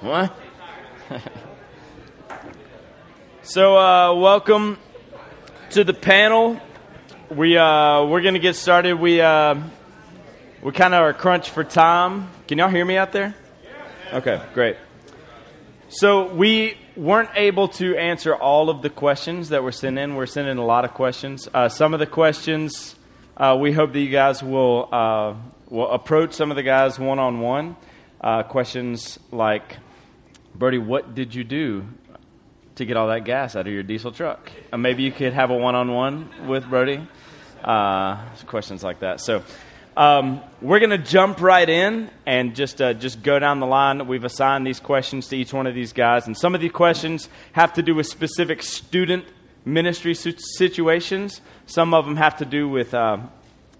What? so, uh, welcome to the panel. We uh, we're gonna get started. We uh, we kind of are crunched for time. Can y'all hear me out there? Okay, great. So we weren't able to answer all of the questions that were sent in. We're sending a lot of questions. Uh, some of the questions uh, we hope that you guys will uh, will approach some of the guys one on one. Questions like, Brody, what did you do to get all that gas out of your diesel truck? Uh, maybe you could have a one on one with Brody. Uh, questions like that. So. Um, we're going to jump right in and just uh, just go down the line. We've assigned these questions to each one of these guys, and some of these questions have to do with specific student ministry situations. Some of them have to do with uh,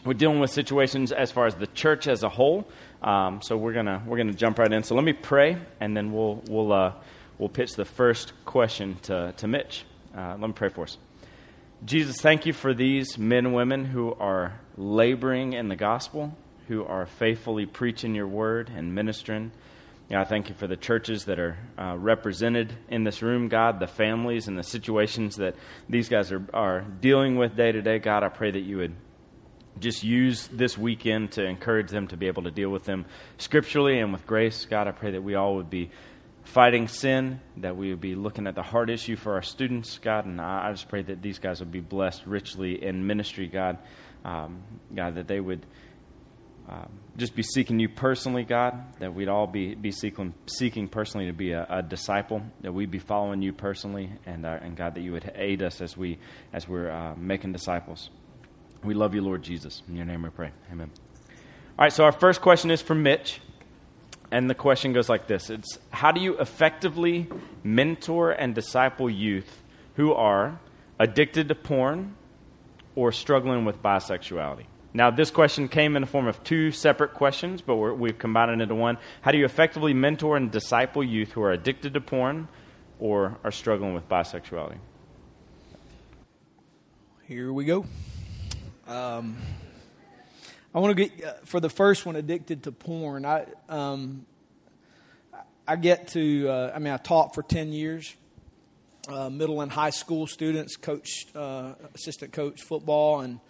we're dealing with situations as far as the church as a whole. Um, so we're gonna we're gonna jump right in. So let me pray, and then we'll we'll uh, we'll pitch the first question to to Mitch. Uh, let me pray for us. Jesus, thank you for these men and women who are laboring in the gospel, who are faithfully preaching your word and ministering. Yeah, I thank you for the churches that are uh, represented in this room, God, the families and the situations that these guys are, are dealing with day to day. God, I pray that you would just use this weekend to encourage them to be able to deal with them scripturally and with grace. God, I pray that we all would be fighting sin, that we would be looking at the heart issue for our students, God. And I, just pray that these guys would be blessed richly in ministry, God. Um, God, that they would um, just be seeking you personally, God, that we'd all be, be seeking, seeking personally to be a, a disciple, that we'd be following you personally, and, uh, and God, that you would aid us as, we, as we're uh, making disciples. We love you, Lord Jesus. In your name we pray. Amen. All right, so our first question is from Mitch. And the question goes like this It's how do you effectively mentor and disciple youth who are addicted to porn or struggling with bisexuality? Now, this question came in the form of two separate questions, but we have combined it into one. How do you effectively mentor and disciple youth who are addicted to porn or are struggling with bisexuality? Here we go. Um, I want to get uh, for the first one addicted to porn. I um, I get to. Uh, I mean, I taught for ten years, uh, middle and high school students, coached uh, assistant coach football, and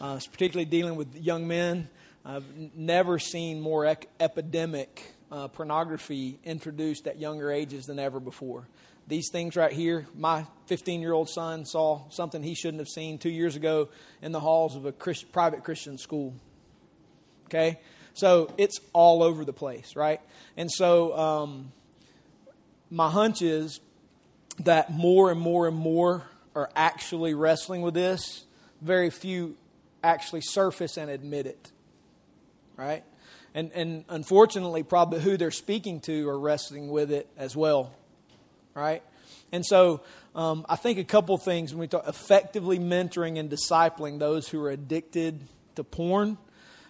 uh, particularly dealing with young men. I've never seen more ec- epidemic uh, pornography introduced at younger ages than ever before these things right here. My 15 year old son saw something he shouldn't have seen two years ago in the halls of a Christ, private Christian school. Okay? So it's all over the place, right? And so um, my hunch is that more and more and more are actually wrestling with this. Very few actually surface and admit it, right? And, and unfortunately, probably who they're speaking to are wrestling with it as well right? And so um, I think a couple things when we talk effectively mentoring and discipling those who are addicted to porn.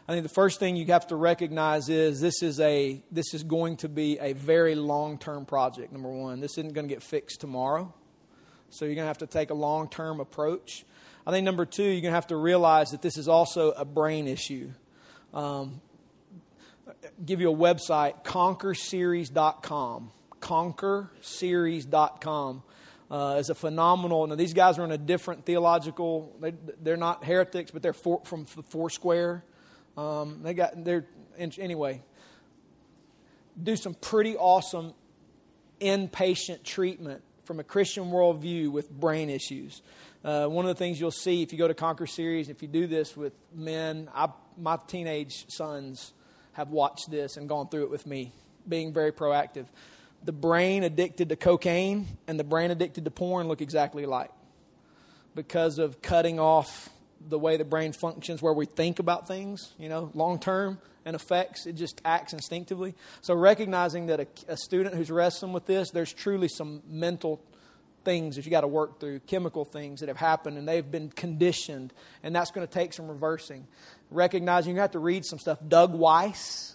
I think the first thing you have to recognize is this is a this is going to be a very long term project. Number one, this isn't going to get fixed tomorrow, so you're going to have to take a long term approach. I think number two, you're going to have to realize that this is also a brain issue. Um, give you a website, conquerseries.com conquerseries.com. Uh, is a phenomenal. Now these guys are in a different theological. They, they're not heretics, but they're for, from Foursquare. Um, they got they're anyway. Do some pretty awesome inpatient treatment from a Christian worldview with brain issues. Uh, one of the things you'll see if you go to Conquer Series, if you do this with men, I, my teenage sons have watched this and gone through it with me, being very proactive the brain addicted to cocaine and the brain addicted to porn look exactly alike because of cutting off the way the brain functions where we think about things, you know, long term and effects. It just acts instinctively. So, recognizing that a, a student who's wrestling with this, there's truly some mental things that you got to work through, chemical things that have happened, and they've been conditioned, and that's going to take some reversing. Recognizing you have to read some stuff. Doug Weiss,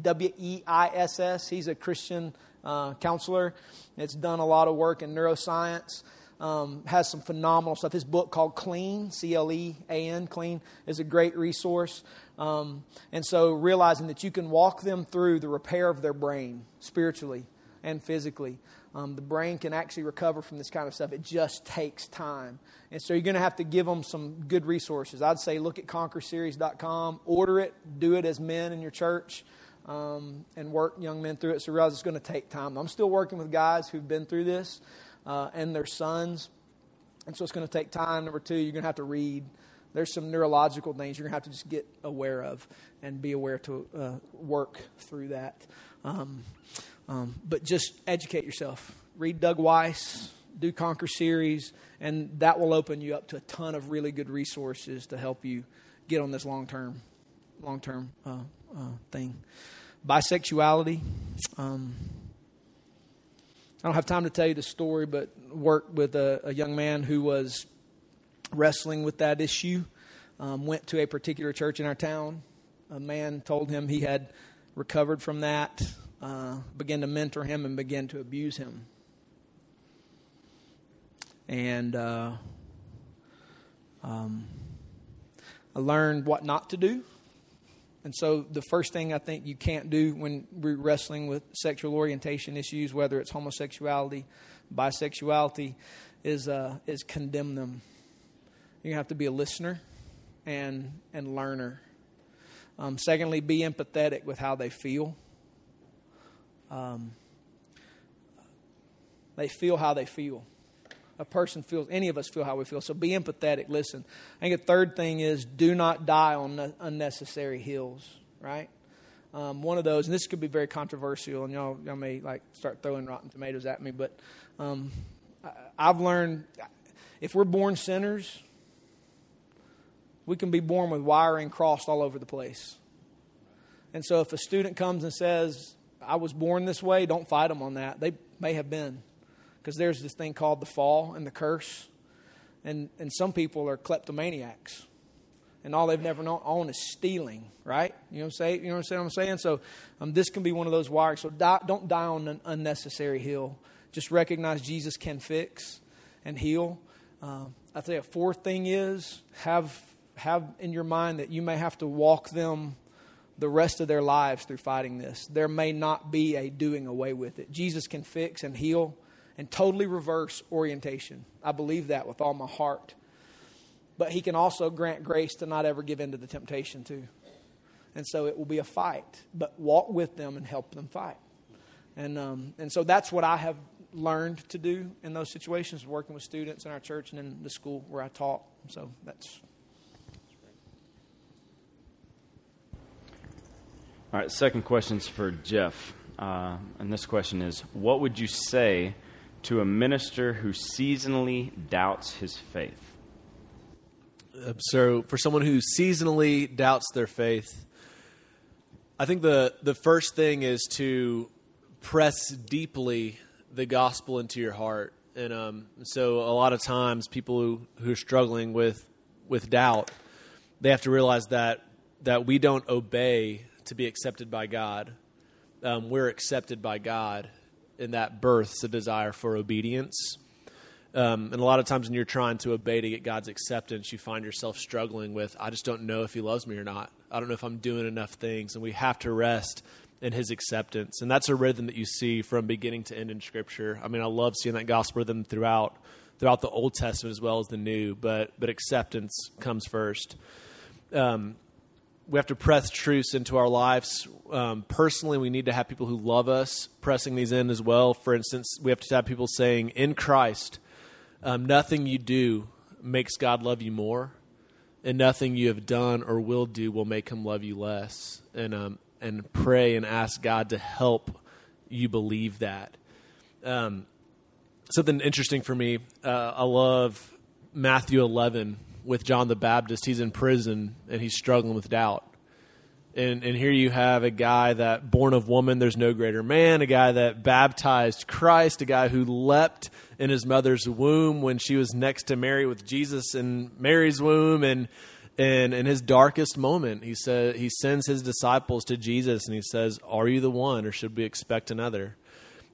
W E I S S, he's a Christian uh, counselor. It's done a lot of work in neuroscience. Um, has some phenomenal stuff. His book called Clean, C L E A N, Clean, is a great resource. Um, and so realizing that you can walk them through the repair of their brain spiritually and physically. Um, the brain can actually recover from this kind of stuff. It just takes time. And so you're going to have to give them some good resources. I'd say look at conquerseries.com, order it, do it as men in your church, um, and work young men through it. So realize it's going to take time. I'm still working with guys who've been through this uh, and their sons. And so it's going to take time. Number two, you're going to have to read. There's some neurological things you're going to have to just get aware of and be aware to uh, work through that. Um, um, but just educate yourself. Read Doug Weiss, do Conquer series, and that will open you up to a ton of really good resources to help you get on this long term, long term uh, uh, thing. Bisexuality. Um, I don't have time to tell you the story, but worked with a, a young man who was wrestling with that issue. Um, went to a particular church in our town. A man told him he had recovered from that uh, began to mentor him and began to abuse him. And uh, um, I learned what not to do. And so, the first thing I think you can't do when we're wrestling with sexual orientation issues, whether it's homosexuality, bisexuality, is, uh, is condemn them. You have to be a listener and, and learner. Um, secondly, be empathetic with how they feel. Um, they feel how they feel. A person feels, any of us feel how we feel. So be empathetic. Listen. I think a third thing is do not die on unnecessary hills, right? Um, one of those, and this could be very controversial, and y'all, y'all may like start throwing rotten tomatoes at me, but um, I, I've learned if we're born sinners, we can be born with wiring crossed all over the place. And so if a student comes and says, I was born this way, don't fight them on that. They may have been. Because there's this thing called the fall and the curse. And, and some people are kleptomaniacs. And all they've never known on is stealing, right? You know what I'm saying? You know what I'm saying? So um, this can be one of those wires. So die, don't die on an unnecessary hill. Just recognize Jesus can fix and heal. Uh, I'd say a fourth thing is have have in your mind that you may have to walk them the rest of their lives through fighting this. There may not be a doing away with it. Jesus can fix and heal and totally reverse orientation. I believe that with all my heart. But he can also grant grace to not ever give in to the temptation, too. And so it will be a fight, but walk with them and help them fight. And, um, and so that's what I have learned to do in those situations, working with students in our church and in the school where I taught. So that's All right, second question's for Jeff. Uh, and this question is What would you say to a minister who seasonally doubts his faith? Uh, so, for someone who seasonally doubts their faith, I think the, the first thing is to press deeply the gospel into your heart. And um, so, a lot of times, people who, who are struggling with, with doubt, they have to realize that, that we don't obey to be accepted by God. Um, we're accepted by God, and that births a desire for obedience. Um, and a lot of times when you're trying to obey to get God's acceptance, you find yourself struggling with, I just don't know if He loves me or not. I don't know if I'm doing enough things. And we have to rest in His acceptance. And that's a rhythm that you see from beginning to end in Scripture. I mean, I love seeing that gospel rhythm throughout throughout the Old Testament as well as the New, but but acceptance comes first. Um, we have to press truths into our lives. Um, personally, we need to have people who love us pressing these in as well. For instance, we have to have people saying, "In Christ, um, nothing you do makes God love you more, and nothing you have done or will do will make Him love you less." And um, and pray and ask God to help you believe that. Um, something interesting for me, uh, I love Matthew eleven with John the Baptist. He's in prison and he's struggling with doubt. And, and here you have a guy that born of woman, there's no greater man, a guy that baptized Christ, a guy who leapt in his mother's womb when she was next to Mary with Jesus in Mary's womb. And, and in his darkest moment, he said he sends his disciples to Jesus and he says, "Are you the one, or should we expect another?"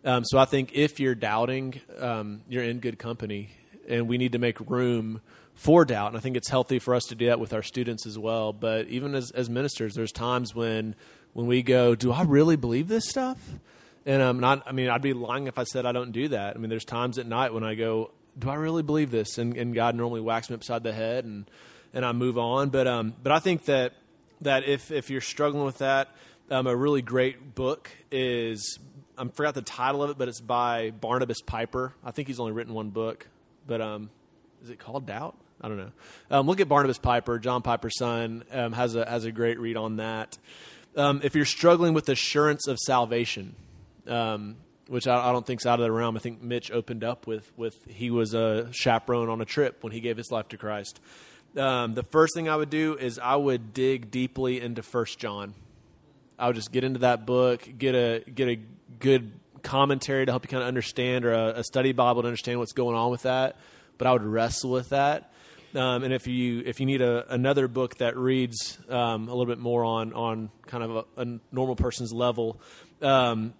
Um, so I think if you're doubting, um, you're in good company, and we need to make room for doubt. And I think it's healthy for us to do that with our students as well. But even as, as ministers, there's times when when we go, Do I really believe this stuff? And um, not, I mean, I'd be lying if I said I don't do that. I mean, there's times at night when I go, "Do I really believe this?" And, and God normally whacks me upside the head, and and I move on. But um, but I think that that if if you're struggling with that, um, a really great book is I forgot the title of it, but it's by Barnabas Piper. I think he's only written one book, but um, is it called Doubt? I don't know. Um, look at Barnabas Piper, John Piper's son, um, has a has a great read on that. Um, if you're struggling with assurance of salvation, um, which I, I, don't think's out of the realm, I think Mitch opened up with with he was a chaperone on a trip when he gave his life to Christ. Um, the first thing I would do is I would dig deeply into First John. I would just get into that book, get a get a good commentary to help you kind of understand, or a, a study Bible to understand what's going on with that. But I would wrestle with that. Um, and if you if you need a, another book that reads um, a little bit more on on kind of a, a normal person's level, um,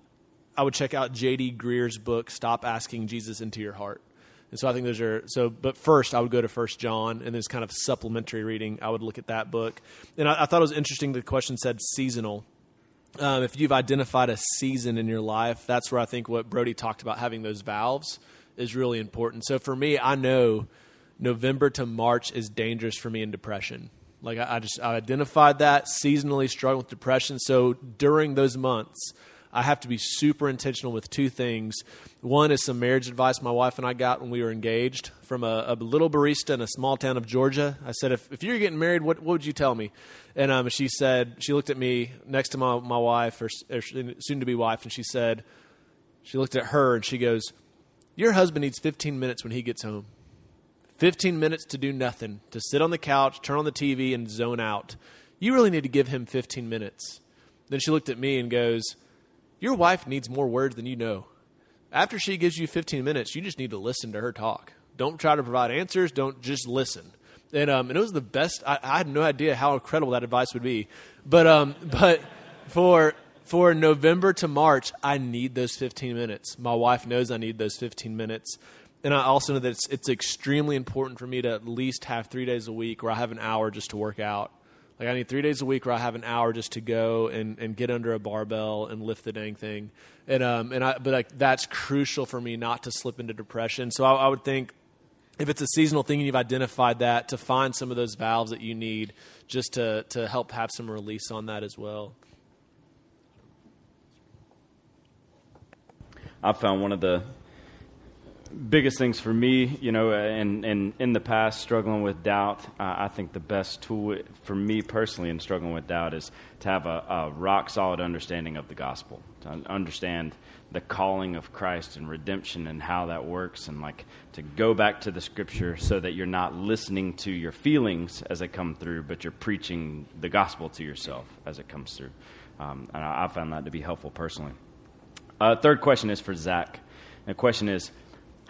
I would check out J.D. Greear's book "Stop Asking Jesus into Your Heart." And so I think those are so. But first, I would go to First John, and there's kind of supplementary reading. I would look at that book, and I, I thought it was interesting. The question said seasonal. Um, if you've identified a season in your life, that's where I think what Brody talked about having those valves is really important. So for me, I know November to March is dangerous for me in depression. Like I, I just I identified that seasonally struggling with depression. So during those months, I have to be super intentional with two things. One is some marriage advice my wife and I got when we were engaged from a, a little barista in a small town of Georgia. I said, if, if you're getting married, what, what would you tell me? And um, she said, she looked at me next to my, my wife, or, or soon to be wife, and she said, she looked at her and she goes, Your husband needs 15 minutes when he gets home. 15 minutes to do nothing, to sit on the couch, turn on the TV, and zone out. You really need to give him 15 minutes. Then she looked at me and goes, Your wife needs more words than you know. After she gives you 15 minutes, you just need to listen to her talk. Don't try to provide answers, don't just listen. And, um, and it was the best. I, I, had no idea how incredible that advice would be. But, um, but for, for November to March, I need those 15 minutes. My wife knows I need those 15 minutes and I also know that it's, it's extremely important for me to at least have three days a week where I have an hour just to work out. Like I need three days a week where I have an hour just to go and, and get under a barbell and lift the dang thing. And um and I but like that's crucial for me not to slip into depression. So I, I would think if it's a seasonal thing and you've identified that to find some of those valves that you need just to to help have some release on that as well. I found one of the biggest things for me, you know, and, and in the past, struggling with doubt, uh, I think the best tool for me personally in struggling with doubt is to have a, a, rock solid understanding of the gospel, to understand the calling of Christ and redemption and how that works, and like to go back to the scripture so that you're not listening to your feelings as they come through, but you're preaching the gospel to yourself as it comes through. Um, and I, I, found that to be helpful personally. Uh, third question is for Zach. the question is,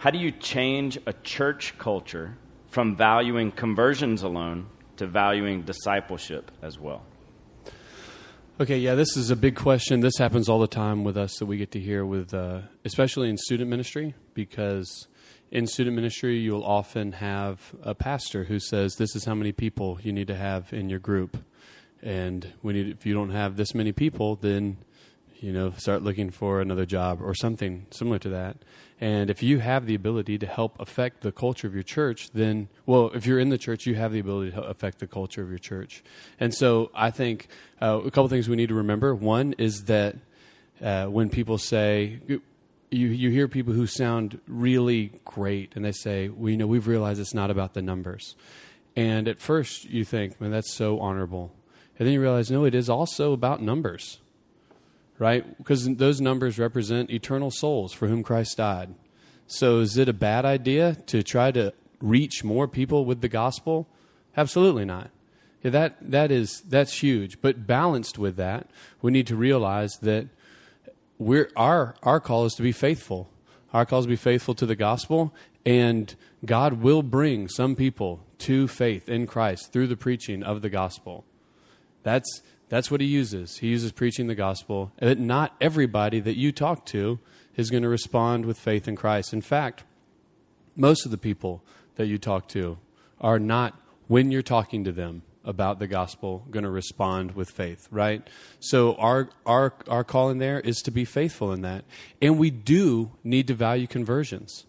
how do you change a church culture from valuing conversions alone to valuing discipleship as well? Okay, yeah, this is a big question. This happens all the time with us that we get to hear with, uh, especially in student ministry, because in student ministry you'll often have a pastor who says, "This is how many people you need to have in your group," and when you, if you don't have this many people, then you know start looking for another job or something similar to that. And if you have the ability to help affect the culture of your church, then, well, if you're in the church, you have the ability to affect the culture of your church. And so I think uh, a couple things we need to remember. One is that uh, when people say, you, you hear people who sound really great and they say, well, you know, we've realized it's not about the numbers. And at first you think, man, that's so honorable. And then you realize, no, it is also about numbers right? Because those numbers represent eternal souls for whom Christ died. So is it a bad idea to try to reach more people with the gospel? Absolutely not. Yeah, that that is that's huge. But balanced with that, we need to realize that we're our our call is to be faithful. Our call is to be faithful to the gospel, and God will bring some people to faith in Christ through the preaching of the gospel. That's that's what he uses. He uses preaching the gospel. And not everybody that you talk to is going to respond with faith in Christ. In fact, most of the people that you talk to are not, when you're talking to them, about the gospel going to respond with faith, right? So our our our calling there is to be faithful in that. And we do need to value conversions.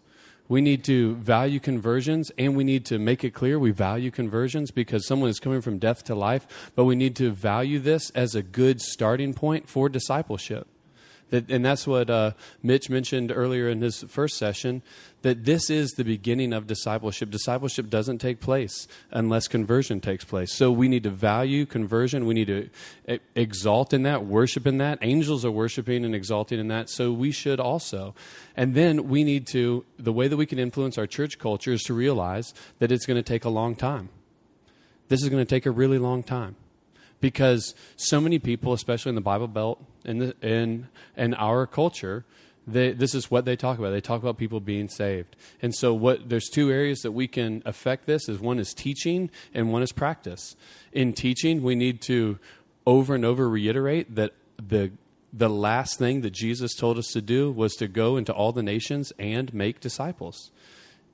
We need to value conversions and we need to make it clear we value conversions because someone is coming from death to life, but we need to value this as a good starting point for discipleship. That, and that's what uh, Mitch mentioned earlier in his first session that this is the beginning of discipleship. Discipleship doesn't take place unless conversion takes place. So we need to value conversion. We need to exalt in that, worship in that. Angels are worshiping and exalting in that. So we should also. And then we need to, the way that we can influence our church culture is to realize that it's going to take a long time. This is going to take a really long time because so many people, especially in the Bible Belt in, in, in our culture, they, this is what they talk about. They talk about people being saved. And so what there's two areas that we can affect this is one is teaching and one is practice. In teaching, we need to over and over reiterate that the the last thing that Jesus told us to do was to go into all the nations and make disciples.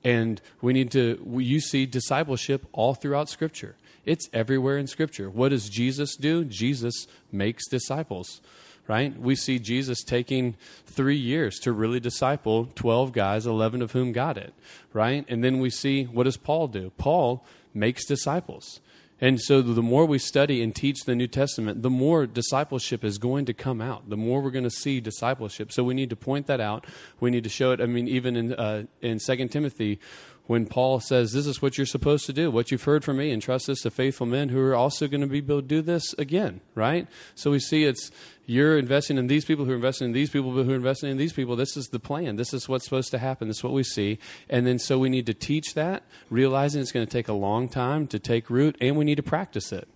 And we need to you see discipleship all throughout scripture. It's everywhere in scripture. What does Jesus do? Jesus makes disciples right? We see Jesus taking three years to really disciple 12 guys, 11 of whom got it, right? And then we see what does Paul do? Paul makes disciples. And so the more we study and teach the New Testament, the more discipleship is going to come out. The more we're going to see discipleship. So we need to point that out. We need to show it. I mean, even in uh, in Second Timothy, when Paul says, This is what you're supposed to do, what you've heard from me, and trust this to faithful men who are also going to be able to do this again, right? So we see it's you're investing in these people who are investing in these people who are investing in these people. This is the plan. This is what's supposed to happen. This is what we see. And then so we need to teach that, realizing it's going to take a long time to take root, and we need to practice it.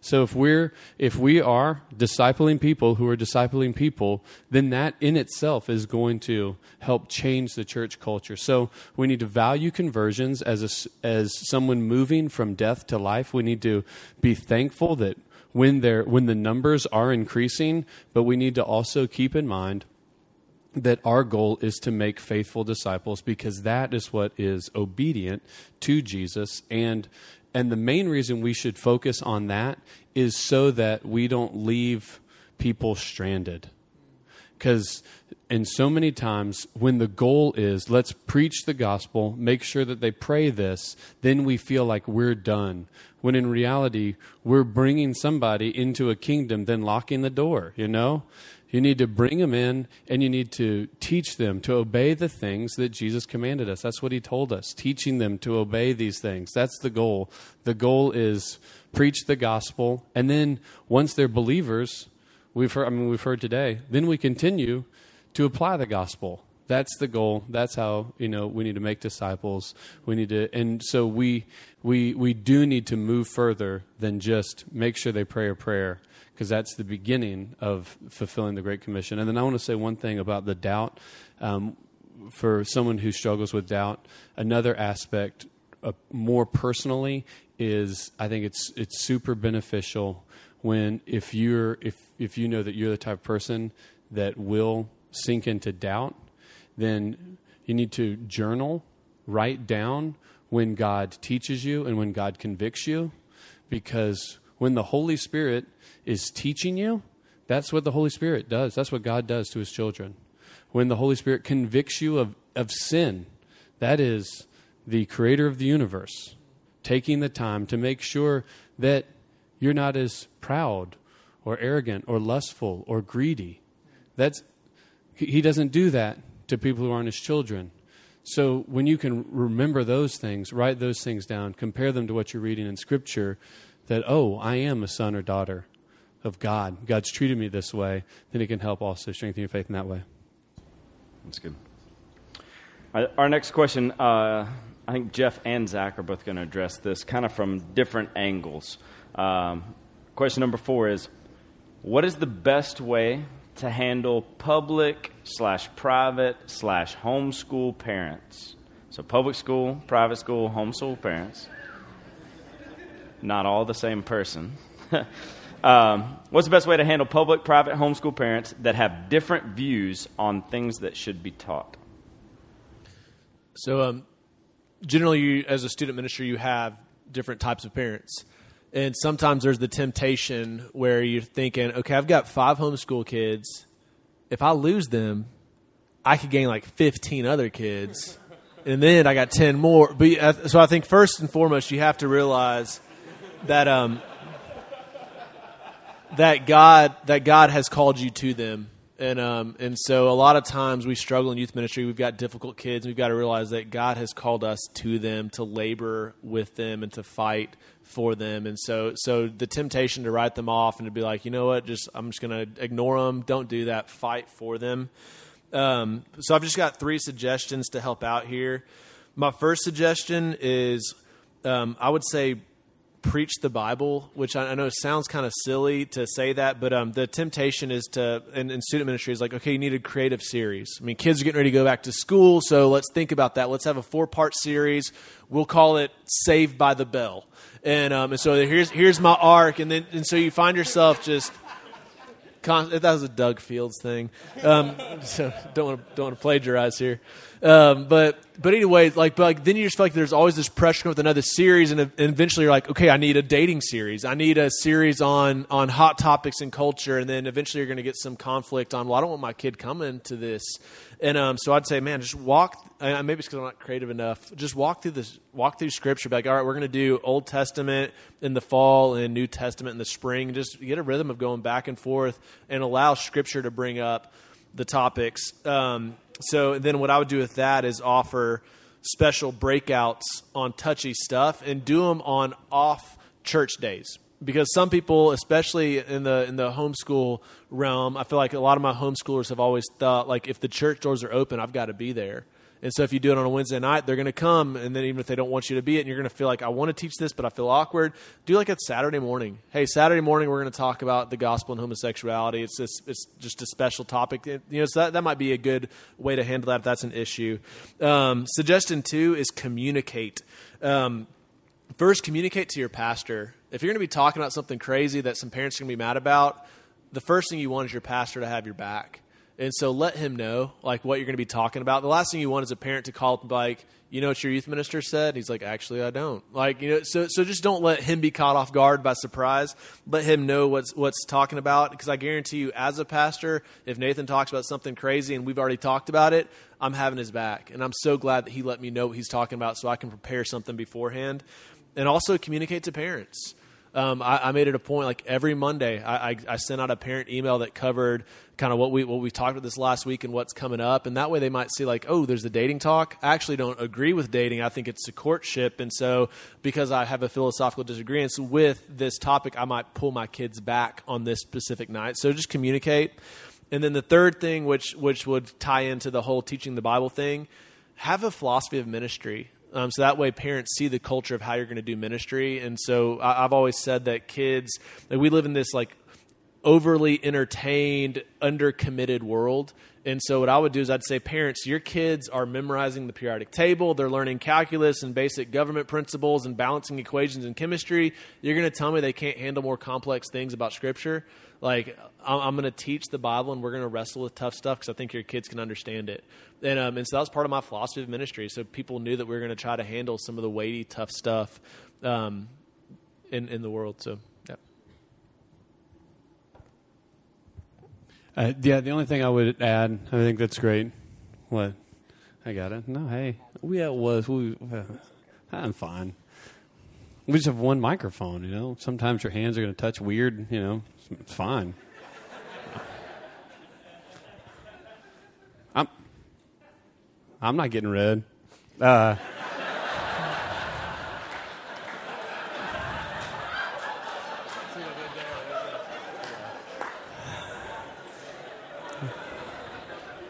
So if we're if we are discipling people who are discipling people, then that in itself is going to help change the church culture. So we need to value conversions as a, as someone moving from death to life. We need to be thankful that when they when the numbers are increasing, but we need to also keep in mind that our goal is to make faithful disciples because that is what is obedient to Jesus and and the main reason we should focus on that is so that we don't leave people stranded. Because, and so many times, when the goal is let's preach the gospel, make sure that they pray this, then we feel like we're done. When in reality, we're bringing somebody into a kingdom, then locking the door, you know? You need to bring them in and you need to teach them to obey the things that Jesus commanded us. That's what he told us, teaching them to obey these things. That's the goal. The goal is preach the gospel and then once they're believers, we've heard I mean we've heard today, then we continue to apply the gospel. That's the goal. That's how, you know, we need to make disciples. We need to and so we we we do need to move further than just make sure they pray a prayer because that's the beginning of fulfilling the Great Commission. And then I want to say one thing about the doubt. Um, for someone who struggles with doubt, another aspect, uh, more personally, is I think it's it's super beneficial when if you're if if you know that you're the type of person that will sink into doubt, then you need to journal, write down when God teaches you and when God convicts you, because when the Holy Spirit is teaching you, that's what the Holy Spirit does. That's what God does to his children. When the Holy Spirit convicts you of, of sin, that is the creator of the universe taking the time to make sure that you're not as proud or arrogant or lustful or greedy. That's he doesn't do that to people who aren't his children. So when you can remember those things, write those things down, compare them to what you're reading in scripture, that oh, I am a son or daughter of God. God's treated me this way, then it can help also strengthen your faith in that way. That's good. Our next question, uh, I think Jeff and Zach are both going to address this kind of from different angles. Um, question number four is What is the best way to handle public slash private slash homeschool parents? So, public school, private school, homeschool parents. Not all the same person. Um, what's the best way to handle public, private, homeschool parents that have different views on things that should be taught? So, um, generally, you, as a student minister, you have different types of parents. And sometimes there's the temptation where you're thinking, okay, I've got five homeschool kids. If I lose them, I could gain like 15 other kids. And then I got 10 more. But uh, so I think first and foremost, you have to realize that um, that God that God has called you to them. And um, and so a lot of times we struggle in youth ministry. We've got difficult kids. We've got to realize that God has called us to them to labor with them and to fight for them. And so so the temptation to write them off and to be like, you know what, just I'm just going to ignore them. Don't do that. Fight for them. Um, so I've just got three suggestions to help out here. My first suggestion is um, I would say preach the Bible, which I, I know sounds kind of silly to say that, but um, the temptation is to, in, student ministry, is like, okay, you need a creative series. I mean, kids are getting ready to go back to school, so let's think about that. Let's have a four part series. We'll call it Saved by the Bell. And, um, and so here's, here's my arc, and then and so you find yourself just Con- that was a Doug Fields thing. Um, so don't want don't want to plagiarize here. Um, but but anyway, like but like then you just feel like there's always this pressure with another series, and, and, eventually you're like, okay, I need a dating series. I need a series on on hot topics and culture, and then eventually you're going to get some conflict on. Well, I don't want my kid coming to this, and um, so I'd say, man, just walk. Maybe it's because I'm not creative enough. Just walk through this, walk through Scripture. Be like, all right, we're going to do Old Testament in the fall and New Testament in the spring. Just get a rhythm of going back and forth, and allow Scripture to bring up the topics. Um, so then what I would do with that is offer special breakouts on touchy stuff and do them on off church days. Because some people especially in the in the homeschool realm i feel like a lot of my homeschoolers have always thought like if the church doors are open i've got to be there and so if you do it on a Wednesday night, they're going to come, and then even if they don't want you to be it, and you're going to feel like I want to teach this, but I feel awkward. Do like a Saturday morning. Hey, Saturday morning we're going to talk about the gospel and homosexuality. It's just, it's just a special topic. It, you know, so that that might be a good way to handle that if that's an issue. Um, suggestion two is communicate. Um, first, communicate to your pastor. If you're going to be talking about something crazy that some parents are going to be mad about, the first thing you want is your pastor to have your back and so let him know like what you're going to be talking about. The last thing you want is a parent to call up and be like, you know what your youth minister said? He's like, actually, I don't. Like, you know, so so just don't let him be caught off guard by surprise. Let him know what's what's talking about. Because I guarantee you, as a pastor, if Nathan talks about something crazy and we've already talked about it, I'm having his back, and I'm so glad that he let me know what he's talking about, so I can prepare something beforehand, and also communicate to parents um, I, I, made it a point like every Monday I, I, I, sent out a parent email that covered kind of what we what we talked about this last week and what's coming up, and that way they might see like, oh, there's the dating talk. I actually don't agree with dating. I think it's a courtship, and so because I have a philosophical disagreement with this topic, I might pull my kids back on this specific night. So just communicate. And then the third thing, which which would tie into the whole teaching the Bible thing, have a philosophy of ministry. Um, so that way, parents see the culture of how you're going to do ministry. And so I, have always said that kids, like we live in this like overly entertained, undercommitted world. And so what I would do is I'd say, parents, your kids are memorizing the periodic table. They're learning calculus and basic government principles and balancing equations in chemistry. You're going to tell me they can't handle more complex things about Scripture. Like I'm, I'm going to teach the Bible and we're going to wrestle with tough stuff because I think your kids can understand it. And um, and so that was part of my philosophy of ministry. So people knew that we were going to try to handle some of the weighty, tough stuff um, in in the world. So. Uh, yeah, the only thing I would add, I think that's great. What? I got it. No, hey, yeah, it was. We, uh, I'm fine. We just have one microphone, you know. Sometimes your hands are going to touch weird, you know. It's fine. I'm, I'm not getting red. Uh,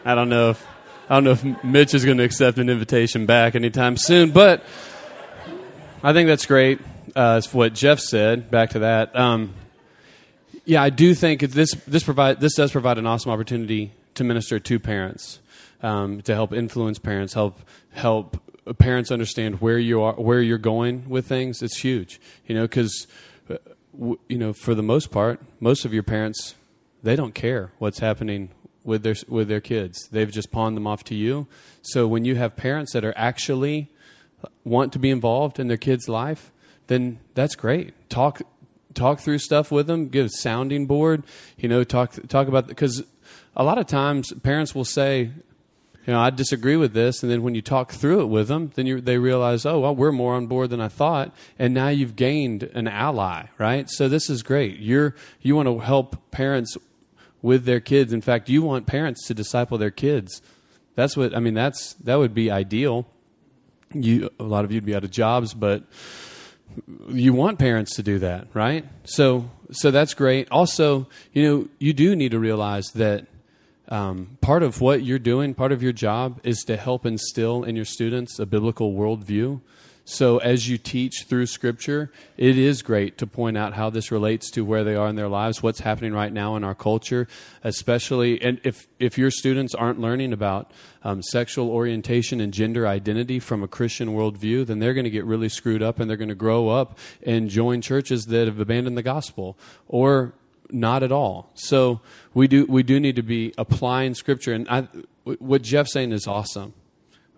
I don't know if I don't know if Mitch is going to accept an invitation back anytime soon, but I think that's great. Uh, what Jeff said. Back to that. Um, yeah, I do think this this provide this does provide an awesome opportunity to minister to parents, um, to help influence parents, help help parents understand where you are, where you're going with things. It's huge, you know, because uh, you know for the most part, most of your parents they don't care what's happening with their with their kids. They've just pawned them off to you. So when you have parents that are actually want to be involved in their kids' life, then that's great. Talk talk through stuff with them. Give a sounding board. You know, talk talk about because a lot of times parents will say, you know, I disagree with this, and then when you talk through it with them, then you, they realize, oh, well, we're more on board than I thought, and now you've gained an ally, right? So this is great. You're you want to help parents with their kids. In fact, you want parents to disciple their kids. That's what I mean. That's that would be ideal. You a lot of you'd be out of jobs, but you want parents to do that, right? So so that's great. Also, you know, you do need to realize that um, part of what you're doing, part of your job, is to help instill in your students a biblical worldview. So, as you teach through Scripture, it is great to point out how this relates to where they are in their lives, what's happening right now in our culture, especially. And if, if your students aren't learning about um, sexual orientation and gender identity from a Christian worldview, then they're going to get really screwed up and they're going to grow up and join churches that have abandoned the gospel or not at all. So, we do, we do need to be applying Scripture. And I, what Jeff's saying is awesome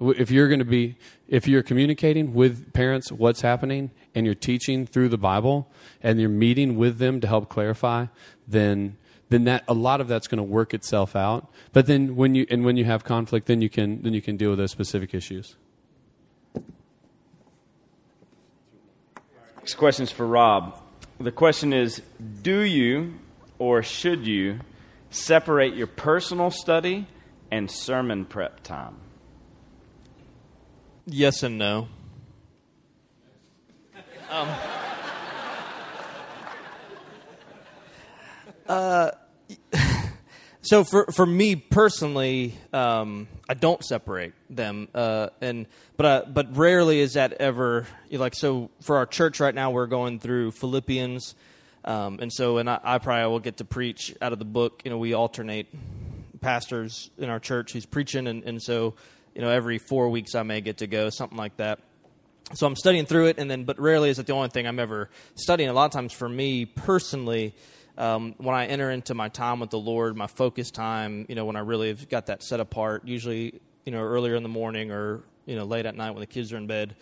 if you're going to be if you're communicating with parents what's happening and you're teaching through the bible and you're meeting with them to help clarify then then that a lot of that's going to work itself out but then when you and when you have conflict then you can then you can deal with those specific issues Next question is for Rob. The question is Do you or should you separate your personal study and sermon prep time? Yes and no. Um, uh, so for for me personally, um, I don't separate them, uh, and but uh, but rarely is that ever like so. For our church right now, we're going through Philippians, um, and so and I, I probably will get to preach out of the book. You know, we alternate pastors in our church who's preaching, and, and so you know, every four weeks I may get to go, something like that. So I'm studying through it, and then, but rarely is it the only thing I'm ever studying. A lot of times for me personally, um, when I enter into my time with the Lord, my focus time, you know, when I really have got that set apart, usually, you know, earlier in the morning or, you know, late at night when the kids are in bed,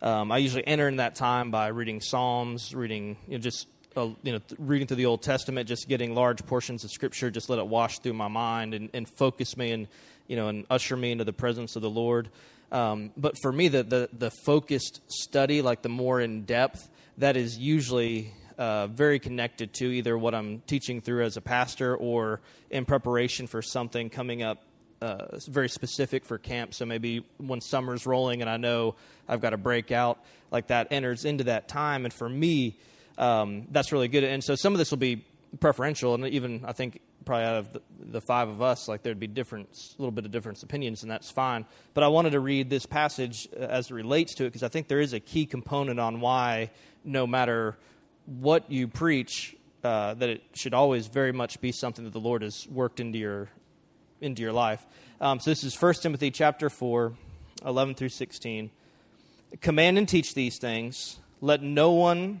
um, I usually enter in that time by reading Psalms, reading, you know, just uh, you know, reading through the Old Testament, just getting large portions of Scripture, just let it wash through my mind and, and focus me and you know, and usher me into the presence of the Lord. Um, but for me, the, the, the focused study, like the more in depth, that is usually uh, very connected to either what I'm teaching through as a pastor or in preparation for something coming up uh, very specific for camp. So maybe when summer's rolling and I know I've got a breakout, like that enters into that time. And for me, um, that's really good. And so some of this will be preferential, and even I think probably out of the, the, five of us, like there'd be different, a little bit of different opinions, and that's fine. But I wanted to read this passage uh, as it relates to it because I think there is a key component on why, no matter what you preach, uh, that it should always very much be something that the Lord has worked into your into your life. Um, so this is 1 Timothy chapter 4, 11 through 16. Command and teach these things. Let no one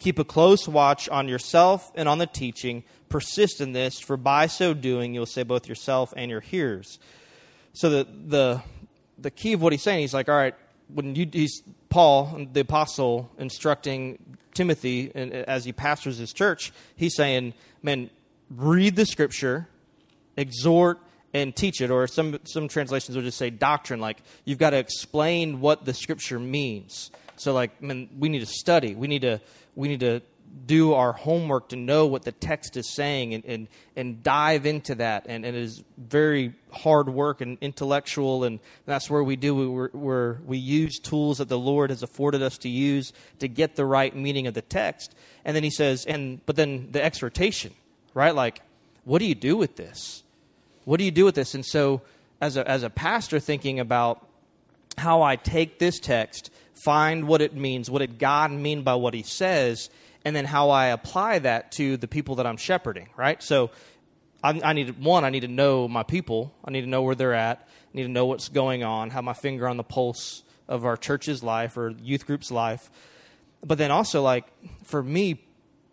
Keep a close watch on yourself and on the teaching persist in this, for by so doing you'll save both yourself and your hearers. So the the the key of what he's saying, he's like, all right, when you he's Paul, the apostle, instructing Timothy as he pastors his church, he's saying, man, read the scripture, exhort and teach it, or some some translations will just say doctrine. Like you've got to explain what the scripture means. So like, man, we need to study. We need to we need to do our homework to know what the text is saying and, and, and dive into that. And, and, it is very hard work and intellectual, and that's where we do. we we we use tools that the Lord has afforded us to use to get the right meaning of the text. And then he says, and but then the exhortation, right? Like, what do you do with this? What do you do with this? And so, as a, as a pastor, thinking about how I take this text, find what it means, what did God mean by what he says, and then how I apply that to the people that I'm shepherding, right? So I, I need one. I need to know my people. I need to know where they're at. I need to know what's going on. Have my finger on the pulse of our church's life or youth group's life. But then also, like for me,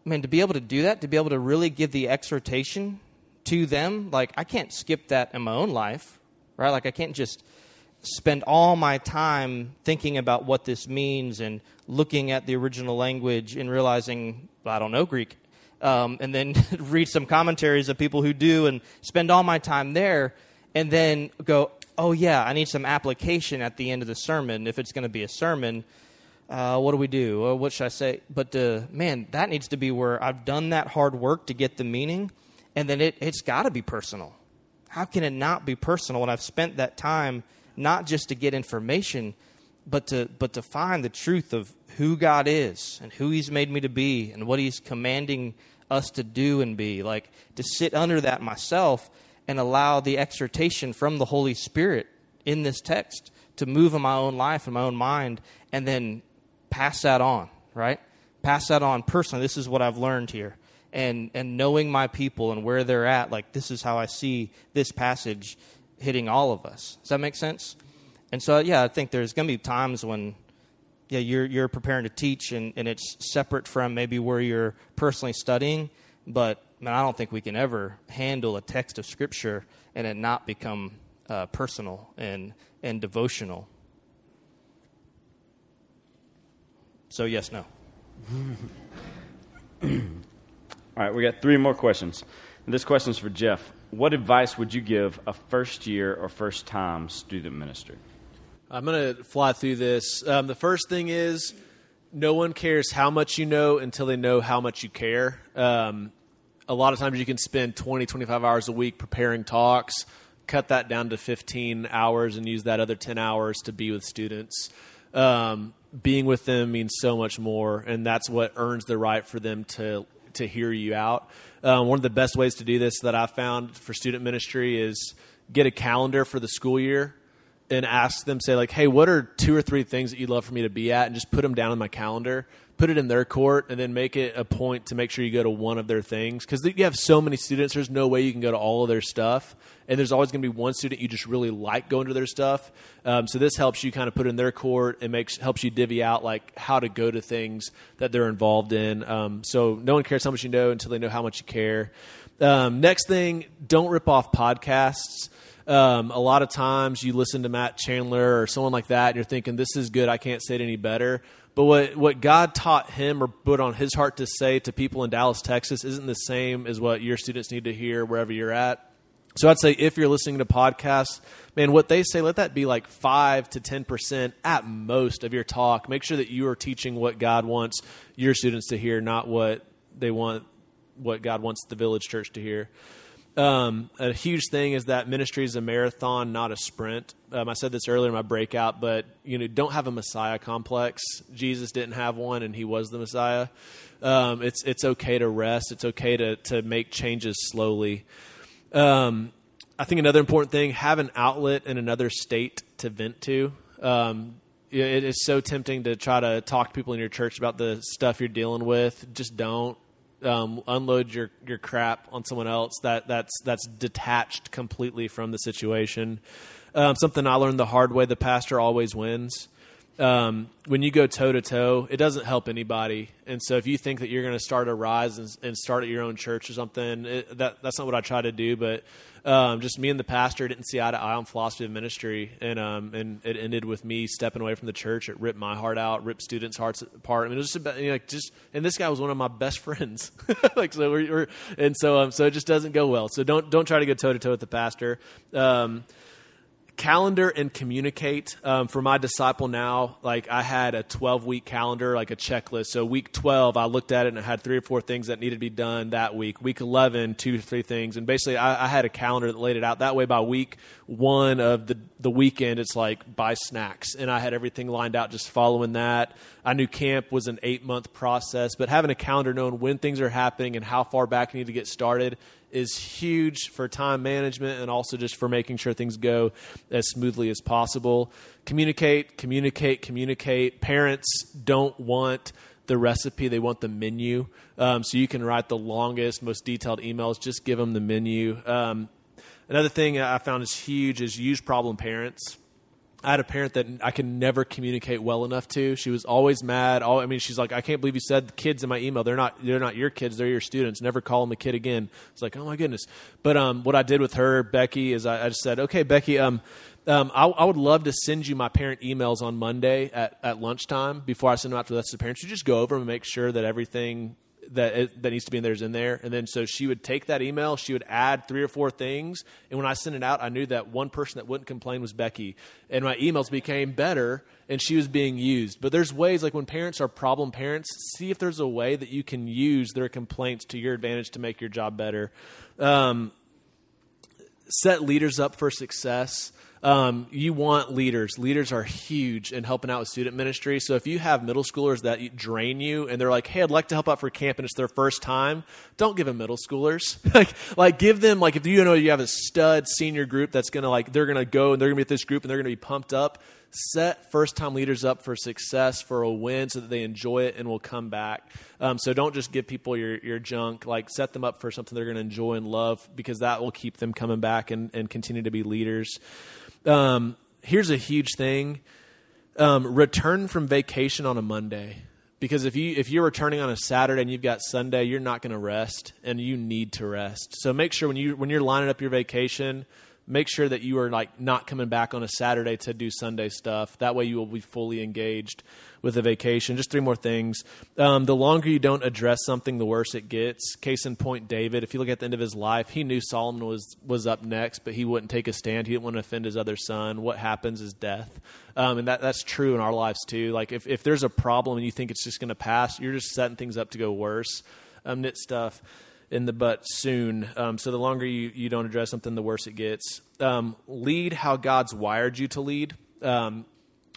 man, to be able to do that, to be able to really give the exhortation to them, like I can't skip that in my own life, right? Like I can't just spend all my time thinking about what this means and looking at the original language and realizing well, I don't know Greek, um, and then read some commentaries of people who do and spend all my time there, and then go, oh yeah, I need some application at the end of the sermon if it's going to be a sermon. Uh, what do we do? What should I say? But uh, man, that needs to be where I've done that hard work to get the meaning, and then it, it's got to be personal. How can it not be personal when I've spent that time not just to get information, but to but to find the truth of who God is and who He's made me to be and what He's commanding us to do and be. Like to sit under that myself and allow the exhortation from the Holy Spirit in this text to move in my own life and my own mind and then pass that on, right? Pass that on personally. This is what I've learned here. And and knowing my people and where they're at, like this is how I see this passage hitting all of us. Does that make sense? And so yeah, I think there's gonna be times when yeah, you're you're preparing to teach and, and it's separate from maybe where you're personally studying, but man, I don't think we can ever handle a text of scripture and it not become uh, personal and and devotional. So yes, no. All right, we got three more questions. And this question is for Jeff. What advice would you give a first year or first time student minister? I'm going to fly through this. Um, the first thing is no one cares how much you know until they know how much you care. Um, a lot of times you can spend 20, 25 hours a week preparing talks, cut that down to 15 hours, and use that other 10 hours to be with students. Um, being with them means so much more, and that's what earns the right for them to to hear you out. Um, one of the best ways to do this that I found for student ministry is get a calendar for the school year and ask them, say like, "Hey, what are two or three things that you'd love for me to be at?" and just put them down in my calendar. Put it in their court, and then make it a point to make sure you go to one of their things because you have so many students. There's no way you can go to all of their stuff, and there's always going to be one student you just really like going to their stuff. Um, so this helps you kind of put in their court and makes helps you divvy out like how to go to things that they're involved in. Um, so no one cares how much you know until they know how much you care. Um, next thing, don't rip off podcasts. Um, a lot of times you listen to Matt Chandler or someone like that, and you're thinking, "This is good. I can't say it any better." But what what God taught him or put on his heart to say to people in Dallas, Texas, isn't the same as what your students need to hear wherever you're at. So I'd say if you're listening to podcasts, man, what they say, let that be like five to ten percent at most of your talk. Make sure that you are teaching what God wants your students to hear, not what they want, what God wants the village church to hear. Um, a huge thing is that ministry is a marathon, not a sprint. Um, I said this earlier in my breakout, but you know, don't have a Messiah complex. Jesus didn't have one, and He was the Messiah. Um, it's it's okay to rest. It's okay to to make changes slowly. Um, I think another important thing: have an outlet in another state to vent to. Um, it is so tempting to try to talk to people in your church about the stuff you're dealing with. Just don't um, unload your, your crap on someone else. That that's that's detached completely from the situation. Um, something I learned the hard way: the pastor always wins. Um, when you go toe to toe, it doesn't help anybody. And so, if you think that you're going to start a rise and, and, start at your own church or something, it, that that's not what I try to do. But um, just me and the pastor didn't see eye to eye on philosophy of ministry, and um, and it ended with me stepping away from the church. It ripped my heart out, ripped students' hearts apart. I mean, it was just about, you know, like just and this guy was one of my best friends. like so, we're, we're, and so um, so it just doesn't go well. So don't don't try to go toe to toe with the pastor. Um, calendar and communicate. Um, for my disciple now like i had a 12 week calendar like a checklist. So week 12 i looked at it and i had three or four things that needed to be done that week. Week 11 two three things. And basically I, I, had a calendar that laid it out. That way by week one of the, the weekend it's like buy snacks. And i had everything lined out just following that. I knew camp was an eight month process but having a calendar knowing when things are happening and how far back you need to get started is huge for time management and also just for making sure things go as smoothly as possible. Communicate, communicate, communicate. Parents don't want the recipe, they want the menu. Um, so you can write the longest, most detailed emails. Just give them the menu. Um, another thing I found is huge is use problem parents. I had a parent that I could never communicate well enough to. She was always mad. All, I mean, she's like, I can't believe you said kids in my email. They're not. They're not your kids. They're your students. Never call them a kid again. It's like, oh my goodness. But um, what I did with her, Becky, is I, I just said, okay, Becky, um, um, I, I, would love to send you my parent emails on Monday at, at lunchtime before I send them out to the rest of the parents. You just go over and make sure that everything that that needs to be in there is in there. And then so she would take that email, she would add three or four things, and when I sent it out, I knew that one person that wouldn't complain was Becky, and my emails became better, and she was being used. But there's ways like when parents are problem parents, see if there's a way that you can use their complaints to your advantage to make your job better. Um, set leaders up for success um, you want leaders. Leaders are huge in helping out with student ministry. So if you have middle schoolers that drain you and they're like, "Hey, I'd like to help out for camp," and it's their first time, don't give them middle schoolers. like, like give them like if you know you have a stud senior group that's gonna like they're gonna go and they're gonna be at this group and they're gonna be pumped up. Set first time leaders up for success, for a win, so that they enjoy it and will come back. Um, so don't just give people your, your junk. Like set them up for something they're going to enjoy and love because that will keep them coming back and, and continue to be leaders. Um, here's a huge thing: um, return from vacation on a Monday. Because if you if you're returning on a Saturday and you've got Sunday, you're not going to rest, and you need to rest. So make sure when you when you're lining up your vacation, make sure that you are like not coming back on a Saturday to do Sunday stuff. That way, you will be fully engaged with a vacation. Just three more things. Um, the longer you don't address something, the worse it gets. Case in point, David. If you look at the end of his life, he knew Solomon was was up next, but he wouldn't take a stand. He didn't want to offend his other son. What happens is death, um, and that that's true in our lives too. Like if if there's a problem and you think it's just going to pass, you're just setting things up to go worse. Um, knit stuff in the butt soon. Um, so the longer you, you don't address something, the worse it gets. Um, lead how God's wired you to lead. Um,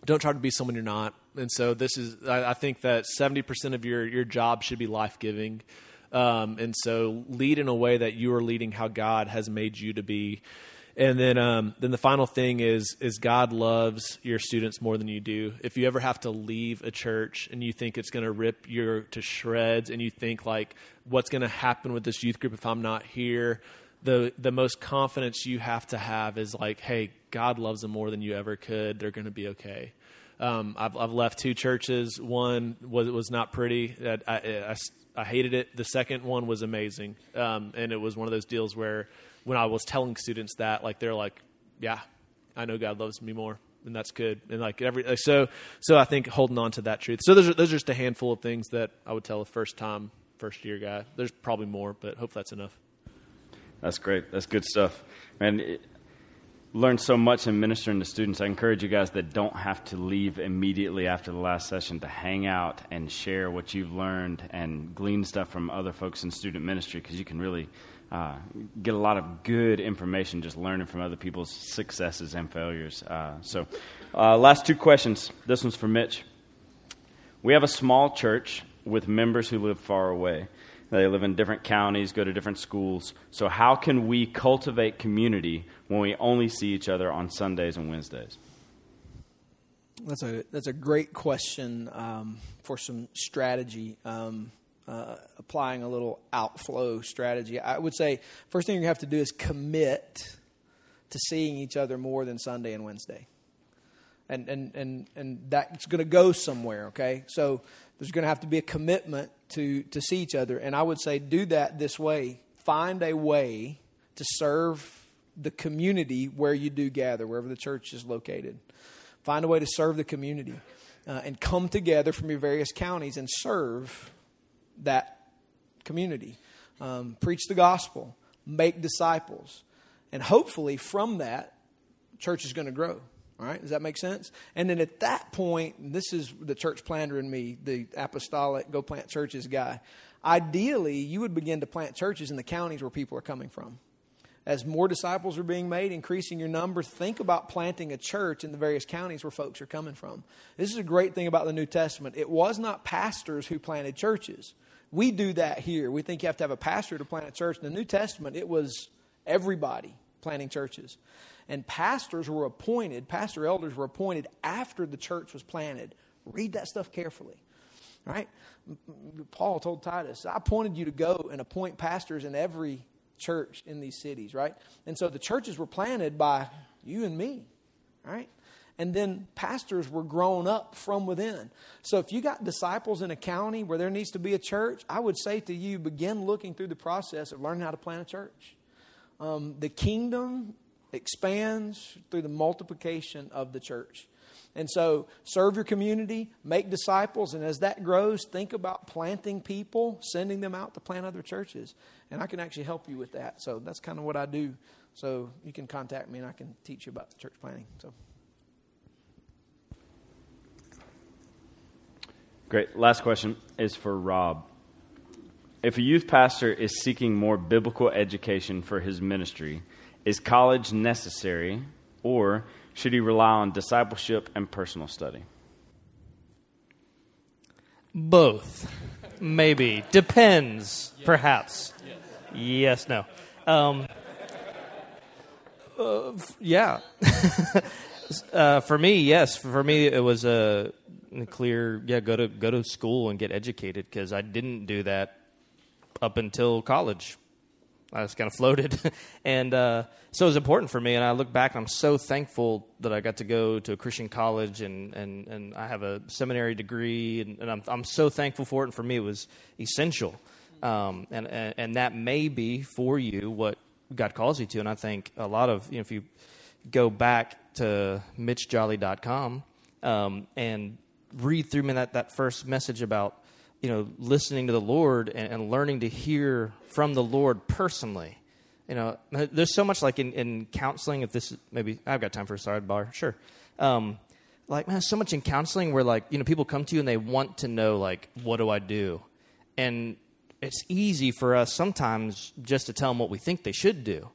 don't try to be someone you're not. And so this is, I, I think that 70% of your, your job should be life giving. Um, and so lead in a way that you are leading how God has made you to be. And then, um, then the final thing is is God loves your students more than you do. If you ever have to leave a church and you think it's going to rip you to shreds, and you think like, what's going to happen with this youth group if I'm not here? The the most confidence you have to have is like, hey, God loves them more than you ever could. They're going to be okay. Um, I've, I've left two churches. One was was not pretty. I, I, I, hated it. The second one was amazing, um, and it was one of those deals where when I was telling students that, like they're like, "Yeah, I know God loves me more." and that's good. And like every like, so so I think holding on to that truth. So those are those are just a handful of things that I would tell a first time first year guy. There's probably more, but hope that's enough. That's great. That's good stuff. And learned so much in ministering to students. I encourage you guys that don't have to leave immediately after the last session to hang out and share what you've learned and glean stuff from other folks in student ministry because you can really uh, get a lot of good information just learning from other people's successes and failures. Uh, so, uh, last two questions. This one's for Mitch. We have a small church with members who live far away. They live in different counties, go to different schools. So, how can we cultivate community when we only see each other on Sundays and Wednesdays? That's a that's a great question um, for some strategy. Um, uh, applying a little outflow strategy, I would say first thing you have to do is commit to seeing each other more than Sunday and Wednesday, and and and and that's going to go somewhere. Okay, so there's going to have to be a commitment to, to see each other. And I would say do that this way find a way to serve the community where you do gather, wherever the church is located. Find a way to serve the community uh, and come together from your various counties and serve that community. Um, preach the gospel, make disciples. And hopefully, from that, church is going to grow. All right, does that make sense? And then at that point, this is the church planter in me, the apostolic go plant churches guy. Ideally, you would begin to plant churches in the counties where people are coming from. As more disciples are being made, increasing your number, think about planting a church in the various counties where folks are coming from. This is a great thing about the New Testament. It was not pastors who planted churches. We do that here. We think you have to have a pastor to plant a church. In the New Testament, it was everybody planting churches. And pastors were appointed, pastor elders were appointed after the church was planted. Read that stuff carefully. right? Paul told Titus, I appointed you to go and appoint pastors in every church in these cities, right? And so the churches were planted by you and me, right? And then pastors were grown up from within. So if you got disciples in a county where there needs to be a church, I would say to you, begin looking through the process of learning how to plant a church. Um, the kingdom expands through the multiplication of the church. And so, serve your community, make disciples, and as that grows, think about planting people, sending them out to plant other churches. And I can actually help you with that. So, that's kind of what I do. So, you can contact me and I can teach you about church planting. So, Great. Last question is for Rob. If a youth pastor is seeking more biblical education for his ministry, is college necessary or should he rely on discipleship and personal study? Both. Maybe. Depends, perhaps. Yes, no. Um, uh, f- yeah. uh, for me, yes. For me, it was a clear, yeah, go to, go to school and get educated because I didn't do that up until college. I just kind of floated. and uh, so it was important for me. And I look back and I'm so thankful that I got to go to a Christian college and, and, and I have a seminary degree. And, and I'm, I'm so thankful for it. And for me, it was essential. Um, and, and, and that may be for you what God calls you to. And I think a lot of, you know, if you go back to mitchjolly.com um, and read through me that, that first message about you know, listening to the Lord and, and, learning to hear from the Lord personally. You know, there's so much like in, in counseling. If this maybe I've got time for a sidebar, sure. Um, like man, so much in counseling where like you know people come to you and they want to know like what do I do, and it's easy for us sometimes just to tell them what we think they should do.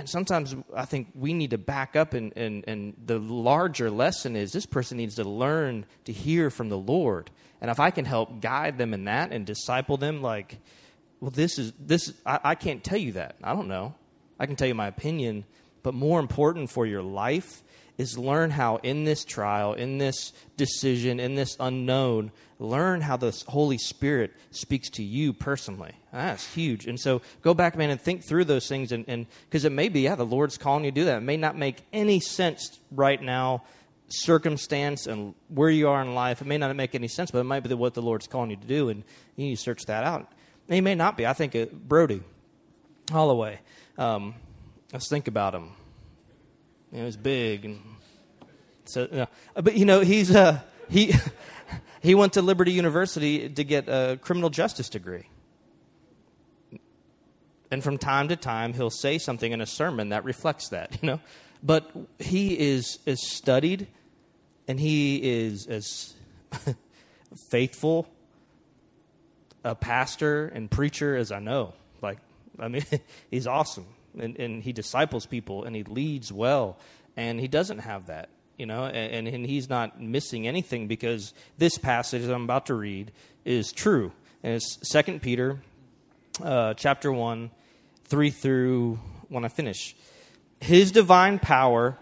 And sometimes I think we need to back up, and, and, and the larger lesson is this person needs to learn to hear from the Lord and if I can help guide them in that and disciple them, like, well, this is this. I, I can't tell you that. I don't know. I can tell you my opinion, but more important for your life is learn how in this trial, in this decision, in this unknown, learn how the Holy Spirit speaks to you personally. That's huge. And so go back, man, and think through those things. And because it may be, yeah, the Lord's calling you to do that. It may not make any sense right now circumstance and where you are in life. It may not make any sense, but it might be what the Lord's calling you to do, and you need to search that out. And he may not be. I think uh, Brody Holloway. Um, let's think about him. Know, he's big, and so. You know, but you know, he's uh, he he went to Liberty University to get a criminal justice degree. And from time to time, he'll say something in a sermon that reflects that, you know. But he is is studied and he is as faithful a pastor and preacher as I know. Like, I mean, he's awesome, and, and he disciples people, and he leads well, and he doesn't have that, you know, and, and he's not missing anything because this passage that I'm about to read is true, and it's Second Peter, uh, chapter one, three through when I finish. His divine power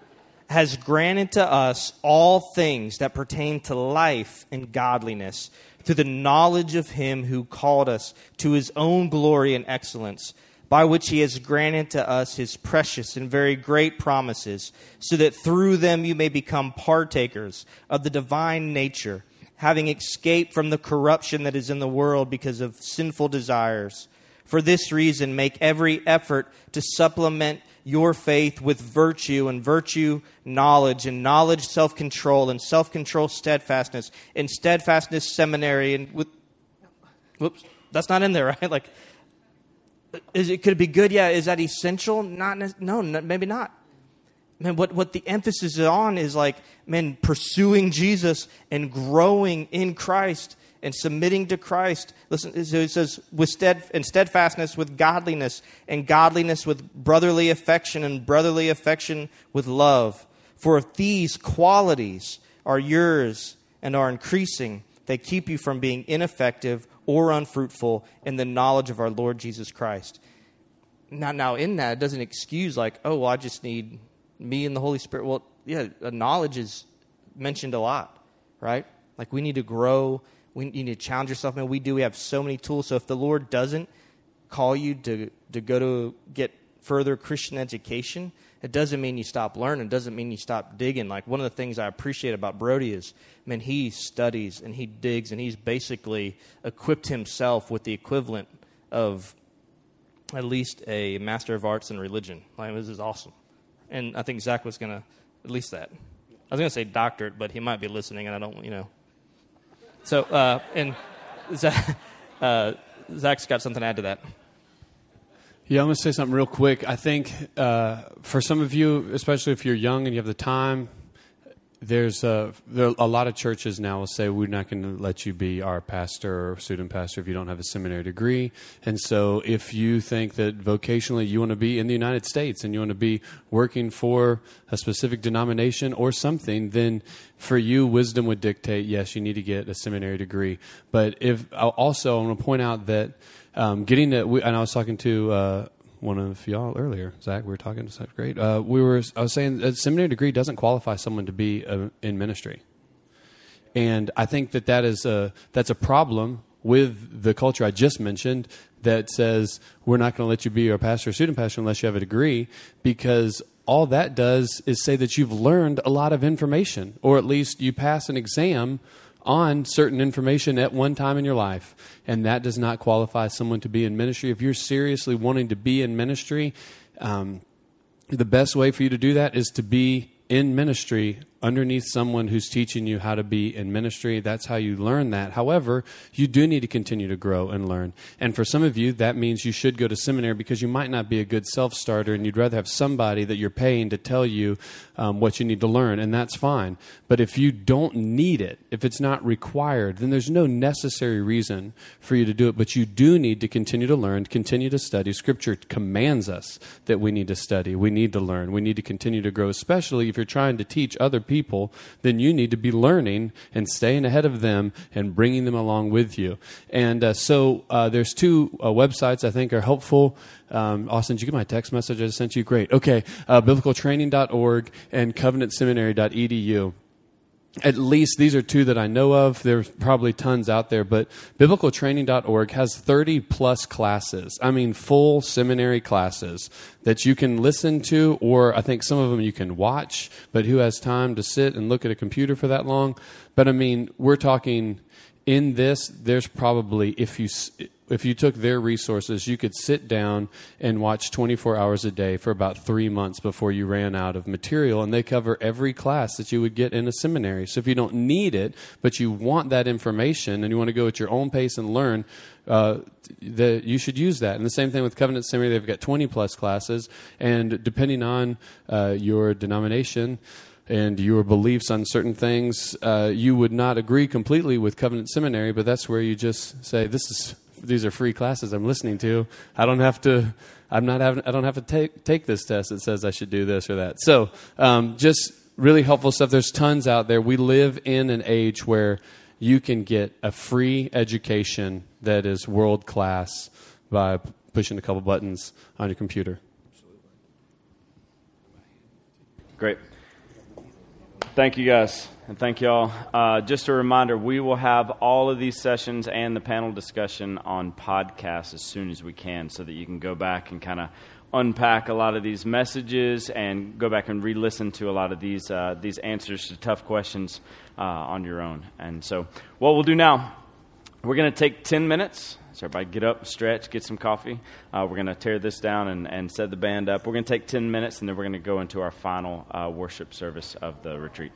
has granted to us all things that pertain to life and godliness through the knowledge of him who called us to his own glory and excellence by which he has granted to us his precious and very great promises so that through them you may become partakers of the divine nature having escaped from the corruption that is in the world because of sinful desires for this reason make every effort to supplement your faith with virtue, and virtue, knowledge, and knowledge, self control, and self control, steadfastness, and steadfastness, seminary, and with. Whoops, that's not in there, right? Like, is it could it be good? Yeah. Is that essential? Not. No, maybe not. Man, what, what the emphasis is on is like, man, pursuing Jesus and growing in Christ and submitting to Christ. Listen, it says, with stead, and steadfastness with godliness, and godliness with brotherly affection, and brotherly affection with love. For if these qualities are yours and are increasing, they keep you from being ineffective or unfruitful in the knowledge of our Lord Jesus Christ. Now, now in that, it doesn't excuse like, oh, well, I just need me and the Holy Spirit. Well, yeah, knowledge is mentioned a lot, right? Like we need to grow we, need to challenge yourself, man. We do. We have so many tools. So if the Lord doesn't call you to, to go to get further Christian education, it doesn't mean you stop learning. It doesn't mean you stop digging. Like one of the things I appreciate about Brody is, man, he studies and he digs and he's basically equipped himself with the equivalent of at least a Master of Arts in religion. Like this is awesome. And I think Zach was going to, at least that. I was going to say doctorate, but he might be listening and I don't, you know. So, uh, and Zach, uh, Zach's got something to add to that. Yeah, I'm going to say something real quick. I think uh, for some of you, especially if you're young and you have the time, there's a, there a lot of churches now will say we're not going to let you be our pastor or student pastor if you don't have a seminary degree. And so, if you think that vocationally you want to be in the United States and you want to be working for a specific denomination or something, then for you, wisdom would dictate yes, you need to get a seminary degree. But if also, I want to point out that um, getting to, and I was talking to. Uh, one of y'all earlier, Zach. We were talking. So great. Uh, we were. I was saying a seminary degree doesn't qualify someone to be uh, in ministry, and I think that that is a that's a problem with the culture I just mentioned that says we're not going to let you be a pastor or student pastor unless you have a degree because all that does is say that you've learned a lot of information or at least you pass an exam on certain information at one time in your life, and that does not qualify someone to be in ministry. If you're seriously wanting to be in ministry, um, the best way for you to do that is to be in ministry underneath someone who's teaching you how to be in ministry. That's how you learn that. However, you do need to continue to grow and learn. And for some of you, that means you should go to seminary because you might not be a good self starter and you'd rather have somebody that you're paying to tell you um, what you need to learn, and that's fine. But if you don't need it, if it's not required, then there's no necessary reason for you to do it. But you do need to continue to learn, continue to study. Scripture commands us that we need to study, we need to learn, we need to continue to grow, especially if you're trying to teach other people, then you need to be learning and staying ahead of them and bringing them along with you. And uh, so uh, there's two uh, websites I think are helpful. Um, Austin, did you get my text message I just sent you? Great. Okay. Uh, biblicaltraining.org and covenantseminary.edu at least these are two that I know of. There's probably tons out there, but biblicaltraining.org has 30 plus classes. I mean, full seminary classes that you can listen to, or I think some of them you can watch, but who has time to sit and look at a computer for that long? But I mean, we're talking in this, there's probably, if you, if you took their resources, you could sit down and watch 24 hours a day for about three months before you ran out of material. And they cover every class that you would get in a seminary. So if you don't need it, but you want that information and you want to go at your own pace and learn, uh, you should use that. And the same thing with Covenant Seminary, they've got 20 plus classes. And depending on uh, your denomination, and your beliefs on certain things, uh, you would not agree completely with Covenant Seminary, but that's where you just say, "This is these are free classes I'm listening to. I don't have to. I'm not having. I don't have to take take this test that says I should do this or that. So um, just really helpful stuff. There's tons out there. We live in an age where you can get a free education that is world class by pushing a couple buttons on your computer. Great. Thank you guys, and thank y'all. Uh, just a reminder we will have all of these sessions and the panel discussion on podcast as soon as we can so that you can go back and kind of unpack a lot of these messages and go back and re listen to a lot of these, uh, these answers to tough questions uh, on your own. And so, what we'll do now, we're going to take 10 minutes. So, everybody get up, stretch, get some coffee. Uh, we're going to tear this down and, and set the band up. We're going to take 10 minutes, and then we're going to go into our final uh, worship service of the retreat.